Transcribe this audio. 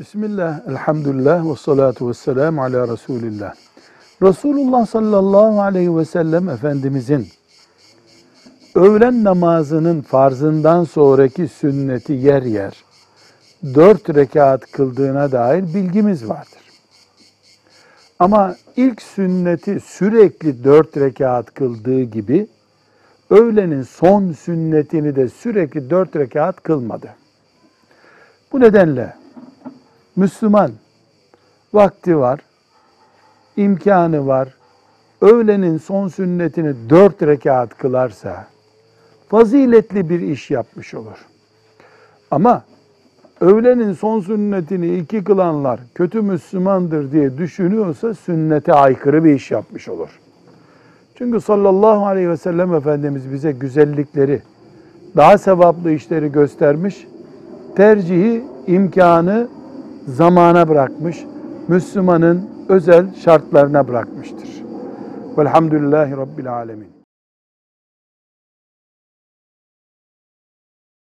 Bismillah, elhamdülillah ve salatu ve selamu ala Resulillah. Resulullah sallallahu aleyhi ve sellem Efendimizin öğlen namazının farzından sonraki sünneti yer yer dört rekat kıldığına dair bilgimiz vardır. Ama ilk sünneti sürekli dört rekat kıldığı gibi öğlenin son sünnetini de sürekli dört rekat kılmadı. Bu nedenle Müslüman vakti var, imkanı var, öğlenin son sünnetini dört rekat kılarsa faziletli bir iş yapmış olur. Ama öğlenin son sünnetini iki kılanlar kötü Müslümandır diye düşünüyorsa sünnete aykırı bir iş yapmış olur. Çünkü sallallahu aleyhi ve sellem Efendimiz bize güzellikleri, daha sevaplı işleri göstermiş, tercihi, imkanı zamana bırakmış, Müslümanın özel şartlarına bırakmıştır. Velhamdülillahi Rabbil Alemin.